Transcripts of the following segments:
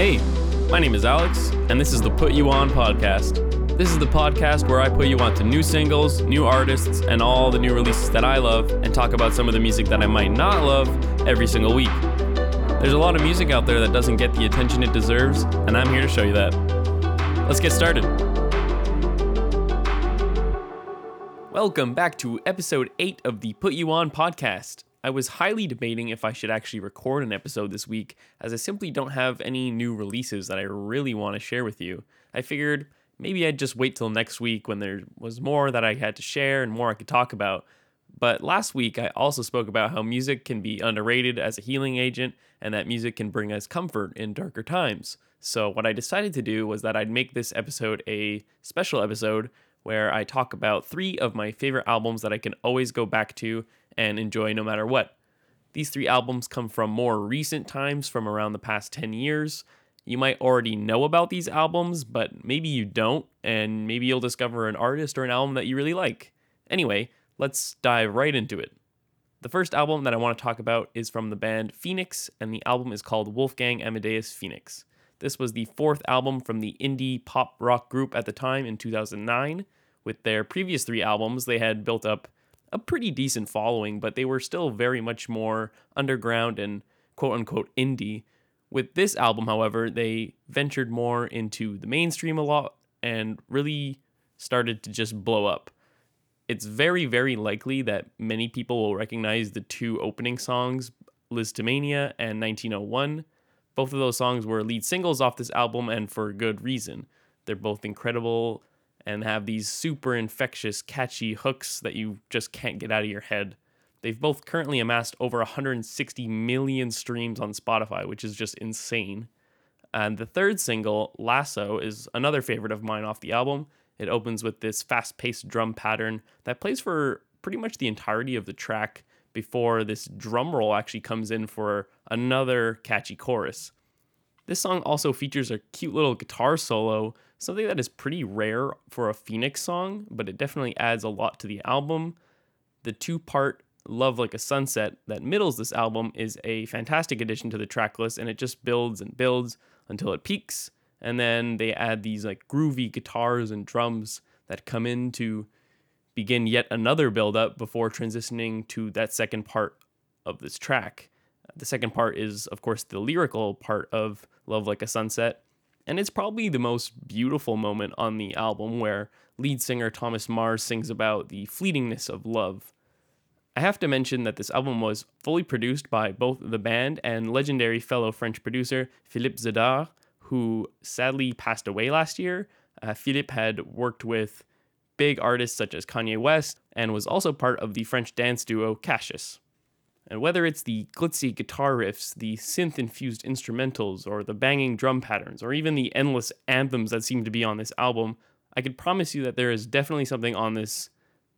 Hey, my name is Alex, and this is the Put You On podcast. This is the podcast where I put you on to new singles, new artists, and all the new releases that I love, and talk about some of the music that I might not love every single week. There's a lot of music out there that doesn't get the attention it deserves, and I'm here to show you that. Let's get started. Welcome back to episode 8 of the Put You On podcast. I was highly debating if I should actually record an episode this week, as I simply don't have any new releases that I really want to share with you. I figured maybe I'd just wait till next week when there was more that I had to share and more I could talk about. But last week, I also spoke about how music can be underrated as a healing agent and that music can bring us comfort in darker times. So, what I decided to do was that I'd make this episode a special episode where I talk about three of my favorite albums that I can always go back to and enjoy no matter what. These three albums come from more recent times from around the past 10 years. You might already know about these albums, but maybe you don't, and maybe you'll discover an artist or an album that you really like. Anyway, let's dive right into it. The first album that I want to talk about is from the band Phoenix, and the album is called Wolfgang Amadeus Phoenix. This was the fourth album from the indie pop rock group at the time in 2009. With their previous three albums, they had built up a pretty decent following, but they were still very much more underground and quote unquote indie. With this album, however, they ventured more into the mainstream a lot and really started to just blow up. It's very, very likely that many people will recognize the two opening songs, Lisztomania and 1901. Both of those songs were lead singles off this album, and for good reason. They're both incredible and have these super infectious, catchy hooks that you just can't get out of your head. They've both currently amassed over 160 million streams on Spotify, which is just insane. And the third single, Lasso, is another favorite of mine off the album. It opens with this fast paced drum pattern that plays for pretty much the entirety of the track before this drum roll actually comes in for another catchy chorus. This song also features a cute little guitar solo something that is pretty rare for a Phoenix song, but it definitely adds a lot to the album. The two part Love Like a Sunset that middles this album is a fantastic addition to the tracklist, and it just builds and builds until it peaks. And then they add these like groovy guitars and drums that come in to begin yet another build up before transitioning to that second part of this track. The second part is, of course, the lyrical part of Love Like a Sunset, and it's probably the most beautiful moment on the album where lead singer Thomas Mars sings about the fleetingness of love. I have to mention that this album was fully produced by both the band and legendary fellow French producer Philippe Zdar, who sadly passed away last year. Uh, Philippe had worked with big artists such as Kanye West and was also part of the French dance duo Cassius. And whether it's the glitzy guitar riffs, the synth infused instrumentals, or the banging drum patterns, or even the endless anthems that seem to be on this album, I could promise you that there is definitely something on this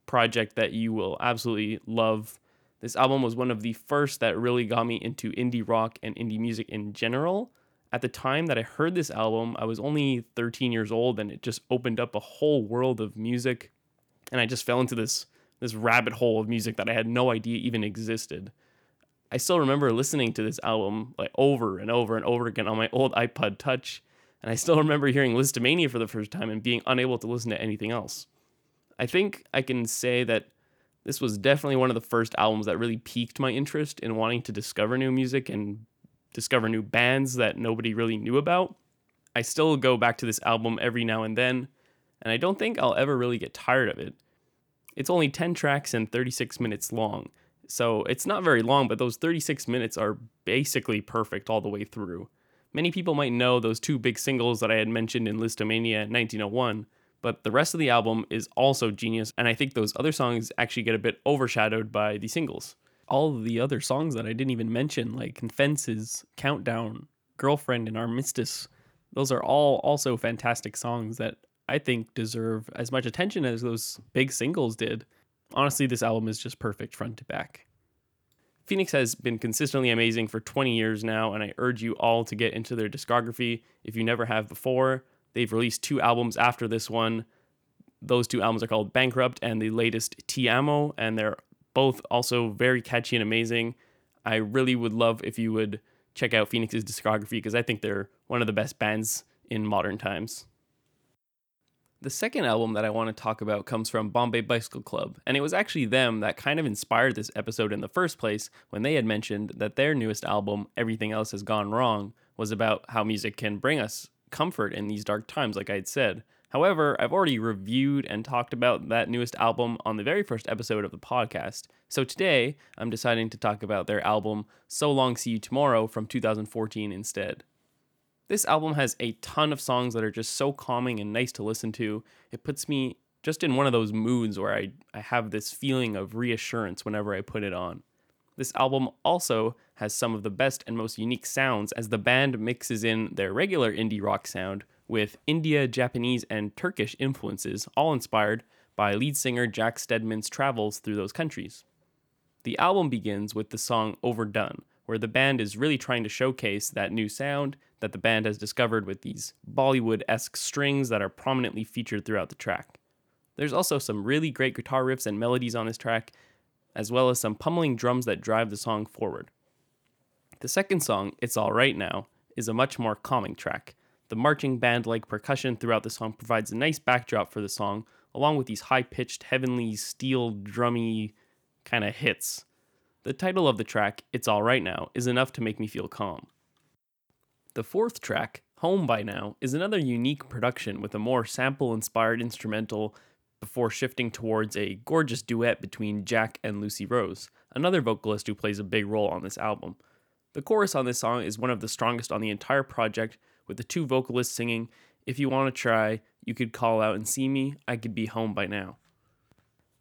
project that you will absolutely love. This album was one of the first that really got me into indie rock and indie music in general. At the time that I heard this album, I was only 13 years old and it just opened up a whole world of music. And I just fell into this this rabbit hole of music that I had no idea even existed. I still remember listening to this album like over and over and over again on my old iPod Touch, and I still remember hearing Lisztomania for the first time and being unable to listen to anything else. I think I can say that this was definitely one of the first albums that really piqued my interest in wanting to discover new music and discover new bands that nobody really knew about. I still go back to this album every now and then, and I don't think I'll ever really get tired of it. It's only 10 tracks and 36 minutes long. So it's not very long, but those 36 minutes are basically perfect all the way through. Many people might know those two big singles that I had mentioned in Lisztomania 1901, but the rest of the album is also genius, and I think those other songs actually get a bit overshadowed by the singles. All the other songs that I didn't even mention, like Fences, Countdown, Girlfriend, and Armistice, those are all also fantastic songs that I think deserve as much attention as those big singles did. Honestly, this album is just perfect front to back. Phoenix has been consistently amazing for 20 years now, and I urge you all to get into their discography if you never have before. They've released two albums after this one. Those two albums are called Bankrupt and the latest Ti Amo, and they're both also very catchy and amazing. I really would love if you would check out Phoenix's discography because I think they're one of the best bands in modern times. The second album that I want to talk about comes from Bombay Bicycle Club, and it was actually them that kind of inspired this episode in the first place when they had mentioned that their newest album, Everything Else Has Gone Wrong, was about how music can bring us comfort in these dark times, like I had said. However, I've already reviewed and talked about that newest album on the very first episode of the podcast, so today I'm deciding to talk about their album So Long See You Tomorrow from 2014 instead. This album has a ton of songs that are just so calming and nice to listen to. It puts me just in one of those moods where I, I have this feeling of reassurance whenever I put it on. This album also has some of the best and most unique sounds as the band mixes in their regular indie rock sound with India, Japanese, and Turkish influences, all inspired by lead singer Jack Steadman's travels through those countries. The album begins with the song Overdone, where the band is really trying to showcase that new sound that the band has discovered with these Bollywood esque strings that are prominently featured throughout the track. There's also some really great guitar riffs and melodies on this track, as well as some pummeling drums that drive the song forward. The second song, It's Alright Now, is a much more calming track. The marching band like percussion throughout the song provides a nice backdrop for the song, along with these high pitched, heavenly, steel drummy kind of hits. The title of the track, It's Alright Now, is enough to make me feel calm. The fourth track, Home by Now, is another unique production with a more sample inspired instrumental before shifting towards a gorgeous duet between Jack and Lucy Rose, another vocalist who plays a big role on this album. The chorus on this song is one of the strongest on the entire project, with the two vocalists singing, If you want to try, you could call out and see me, I could be home by now.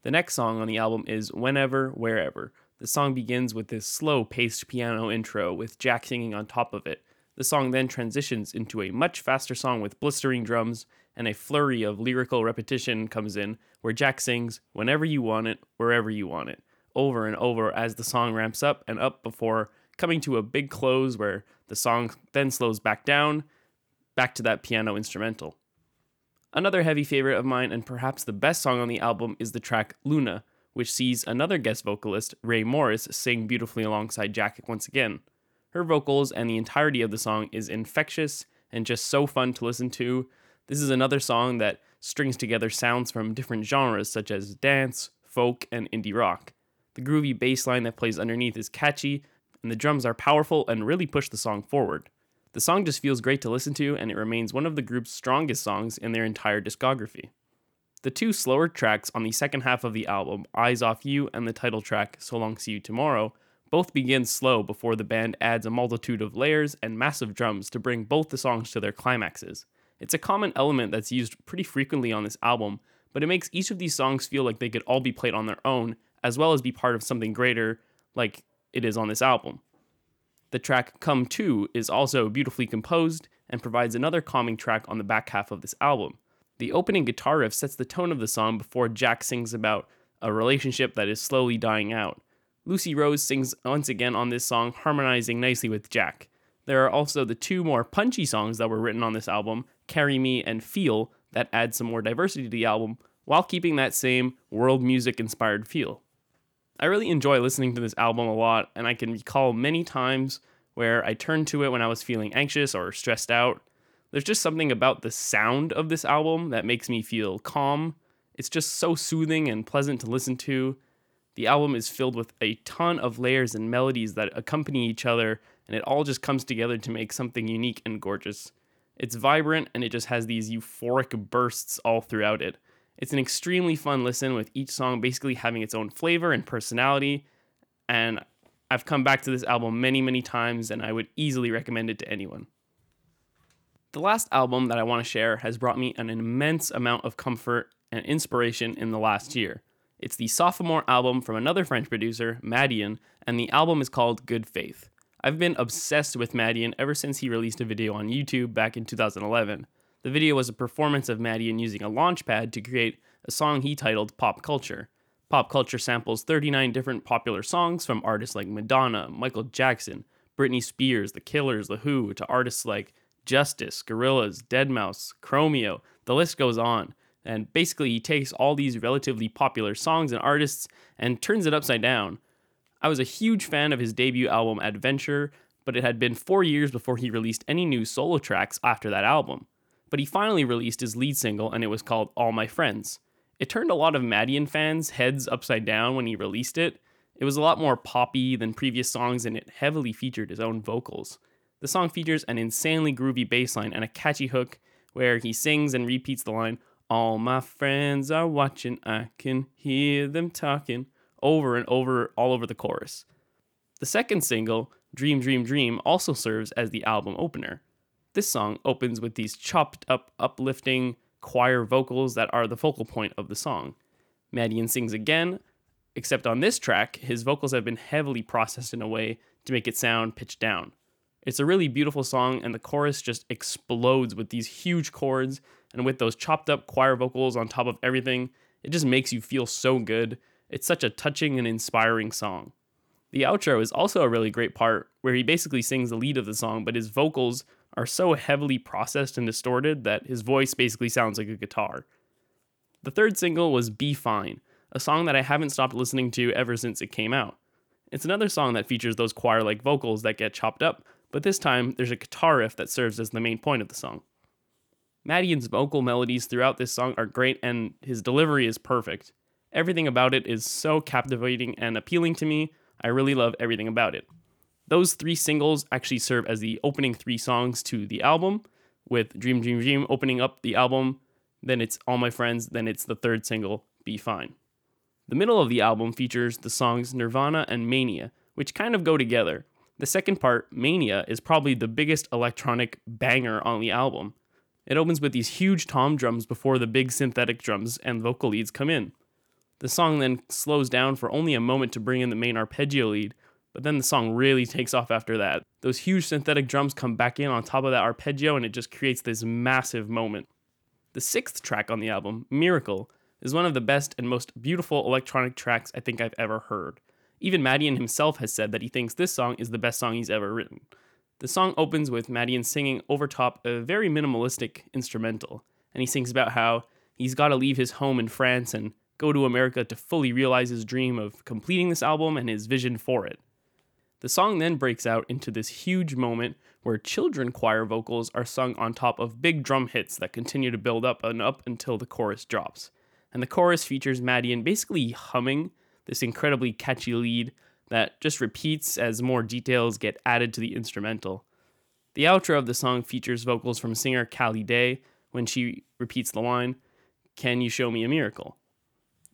The next song on the album is Whenever, Wherever. The song begins with this slow paced piano intro with Jack singing on top of it. The song then transitions into a much faster song with blistering drums and a flurry of lyrical repetition comes in where Jack sings, Whenever you want it, wherever you want it, over and over as the song ramps up and up before coming to a big close where the song then slows back down, back to that piano instrumental. Another heavy favorite of mine, and perhaps the best song on the album, is the track Luna, which sees another guest vocalist, Rae Morris, sing beautifully alongside Jack once again. Her vocals and the entirety of the song is infectious and just so fun to listen to, this is another song that strings together sounds from different genres such as dance, folk, and indie rock. The groovy bass line that plays underneath is catchy, and the drums are powerful and really push the song forward. The song just feels great to listen to, and it remains one of the group's strongest songs in their entire discography. The two slower tracks on the second half of the album, Eyes Off You and the title track, So Long See You Tomorrow, both begin slow before the band adds a multitude of layers and massive drums to bring both the songs to their climaxes. It's a common element that's used pretty frequently on this album, but it makes each of these songs feel like they could all be played on their own, as well as be part of something greater, like it is on this album. The track Come To is also beautifully composed and provides another calming track on the back half of this album. The opening guitar riff sets the tone of the song before Jack sings about a relationship that is slowly dying out. Lucy Rose sings once again on this song, harmonizing nicely with Jack. There are also the two more punchy songs that were written on this album, Carry Me and Feel, that add some more diversity to the album while keeping that same world music inspired feel. I really enjoy listening to this album a lot, and I can recall many times where I turned to it when I was feeling anxious or stressed out. There's just something about the sound of this album that makes me feel calm. It's just so soothing and pleasant to listen to. The album is filled with a ton of layers and melodies that accompany each other and it all just comes together to make something unique and gorgeous. It's vibrant and it just has these euphoric bursts all throughout it. It's an extremely fun listen with each song basically having its own flavor and personality. And I've come back to this album many, many times and I would easily recommend it to anyone. The last album that I want to share has brought me an immense amount of comfort and inspiration in the last year. It's the sophomore album from another French producer, Madeon, and the album is called Good Faith. I've been obsessed with Madeon ever since he released a video on YouTube back in 2011. The video was a performance of Madeon using a launchpad to create a song he titled Pop Culture. Pop Culture samples 39 different popular songs from artists like Madonna, Michael Jackson, Britney Spears, The Killers, The Who, to artists like Justice, Gorillaz, Deadmau5, Chromeo, the list goes on. And basically, he takes all these relatively popular songs and artists and turns it upside down. I was a huge fan of his debut album Adventure, but it had been four years before he released any new solo tracks after that album. But he finally released his lead single, and it was called All My Friends. It turned a lot of Madeon fans' heads upside down when he released it. It was a lot more poppy than previous songs, and it heavily featured his own vocals. The song features an insanely groovy bass line and a catchy hook where he sings and repeats the line, All my friends are watching, I can hear them talking, over and over, all over the chorus. The second single, Dream Dream Dream, also serves as the album opener. This song opens with these chopped up, uplifting choir vocals that are the focal point of the song. Madeon sings again, except on this track, his vocals have been heavily processed in a way to make it sound pitched down. It's a really beautiful song, and the chorus just explodes with these huge chords and with those chopped up choir vocals on top of everything. It just makes you feel so good. It's such a touching and inspiring song. The outro is also a really great part where he basically sings the lead of the song, but his vocals are so heavily processed and distorted that his voice basically sounds like a guitar. The third single was Be Fine, a song that I haven't stopped listening to ever since it came out. It's another song that features those choir like vocals that get chopped up, but this time there's a guitar riff that serves as the main point of the song. Madeon's vocal melodies throughout this song are great and his delivery is perfect. Everything about it is so captivating and appealing to me. I really love everything about it. Those three singles actually serve as the opening three songs to the album, with Dream Dream Dream opening up the album, then it's All My Friends, then it's the third single, Be Fine. The middle of the album features the songs Nirvana and Mania, which kind of go together. The second part, Mania, is probably the biggest electronic banger on the album. It opens with these huge tom drums before the big synthetic drums and vocal leads come in. The song then slows down for only a moment to bring in the main arpeggio lead, but then the song really takes off after that. Those huge synthetic drums come back in on top of that arpeggio, and it just creates this massive moment. The sixth track on the album, Miracle, is one of the best and most beautiful electronic tracks I think I've ever heard. Even Madeon himself has said that he thinks this song is the best song he's ever written. The song opens with Madeon singing over top a very minimalistic instrumental, and he sings about how he's got to leave his home in France and go to America to fully realize his dream of completing this album and his vision for it. The song then breaks out into this huge moment where children choir vocals are sung on top of big drum hits that continue to build up and up until the chorus drops. And the chorus features Madeon basically humming this incredibly catchy lead that just repeats as more details get added to the instrumental. The outro of the song features vocals from singer Callie Day when she repeats the line, Can you show me a miracle?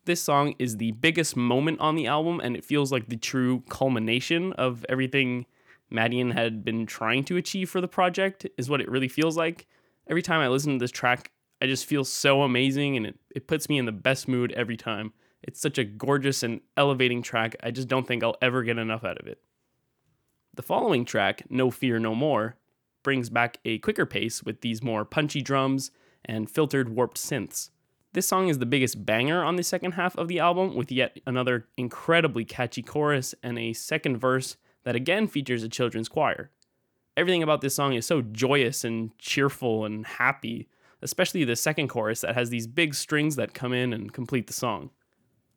This song is the biggest moment on the album, and it feels like the true culmination of everything Madeon had been trying to achieve for the project, is what it really feels like. Every time I listen to this track, I just feel so amazing, and it, it puts me in the best mood every time. It's such a gorgeous and elevating track, I just don't think I'll ever get enough out of it. The following track, No Fear No More, brings back a quicker pace with these more punchy drums and filtered warped synths. This song is the biggest banger on the second half of the album, with yet another incredibly catchy chorus and a second verse that again features a children's choir. Everything about this song is so joyous and cheerful and happy, especially the second chorus that has these big strings that come in and complete the song.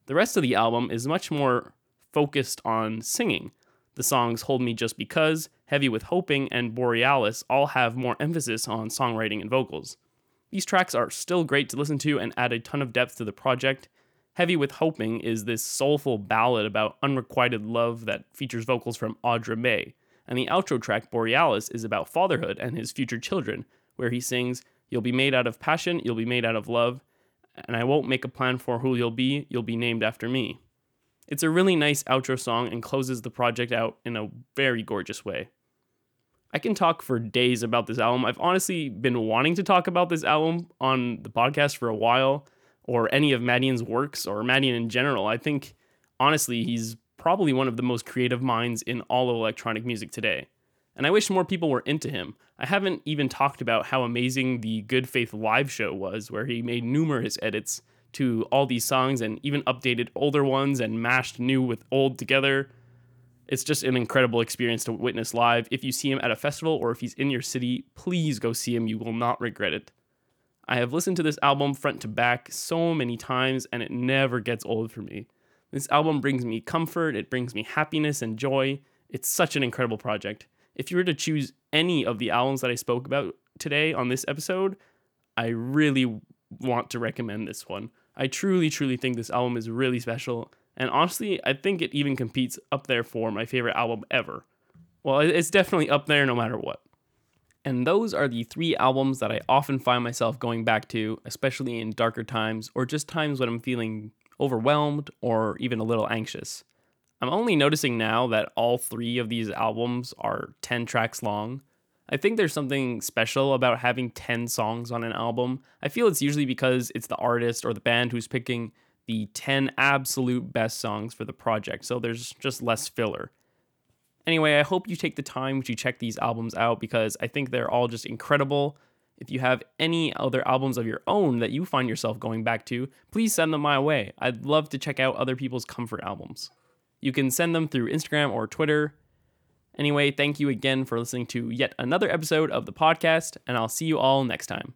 The rest of the album is much more focused on singing. The songs Hold Me Just Because, Heavy with Hoping, and Borealis all have more emphasis on songwriting and vocals. These tracks are still great to listen to and add a ton of depth to the project. Heavy with Hoping is this soulful ballad about unrequited love that features vocals from Audra Mae, and the outro track Borealis is about fatherhood and his future children, where he sings, You'll be made out of passion, you'll be made out of love, and I won't make a plan for who you'll be, you'll be named after me. It's a really nice outro song and closes the project out in a very gorgeous way. I can talk for days about this album. I've honestly been wanting to talk about this album on the podcast for a while, or any of Madeon's works, or Madeon in general. I think, honestly, he's probably one of the most creative minds in all of electronic music today and I wish more people were into him. I haven't even talked about how amazing the Good Faith live show was, where he made numerous edits to all these songs and even updated older ones and mashed new with old together. It's just an incredible experience to witness live. If you see him at a festival or if he's in your city, please go see him. You will not regret it. I have listened to this album front to back so many times and it never gets old for me. This album brings me comfort, it brings me happiness and joy. It's such an incredible project. if you were to choose any of the albums that I spoke about today on this episode, I really want to recommend this one. I truly, truly think this album is really special. And honestly, I think it even competes up there for my favorite album ever. Well, it's definitely up there no matter what. And those are the three albums that I often find myself going back to, especially in darker times or just times when I'm feeling overwhelmed or even a little anxious. I'm only noticing now that all three of these albums are 10 tracks long. I think there's something special about having 10 songs on an album. I feel it's usually because it's the artist or the band who's picking the 10 absolute best songs for the project, so there's just less filler. Anyway, I hope you take the time to check these albums out because I think they're all just incredible. If you have any other albums of your own that you find yourself going back to, please send them my way. I'd love to check out other people's comfort albums. You can send them through Instagram or Twitter. Anyway, thank you again for listening to yet another episode of the podcast, and I'll see you all next time.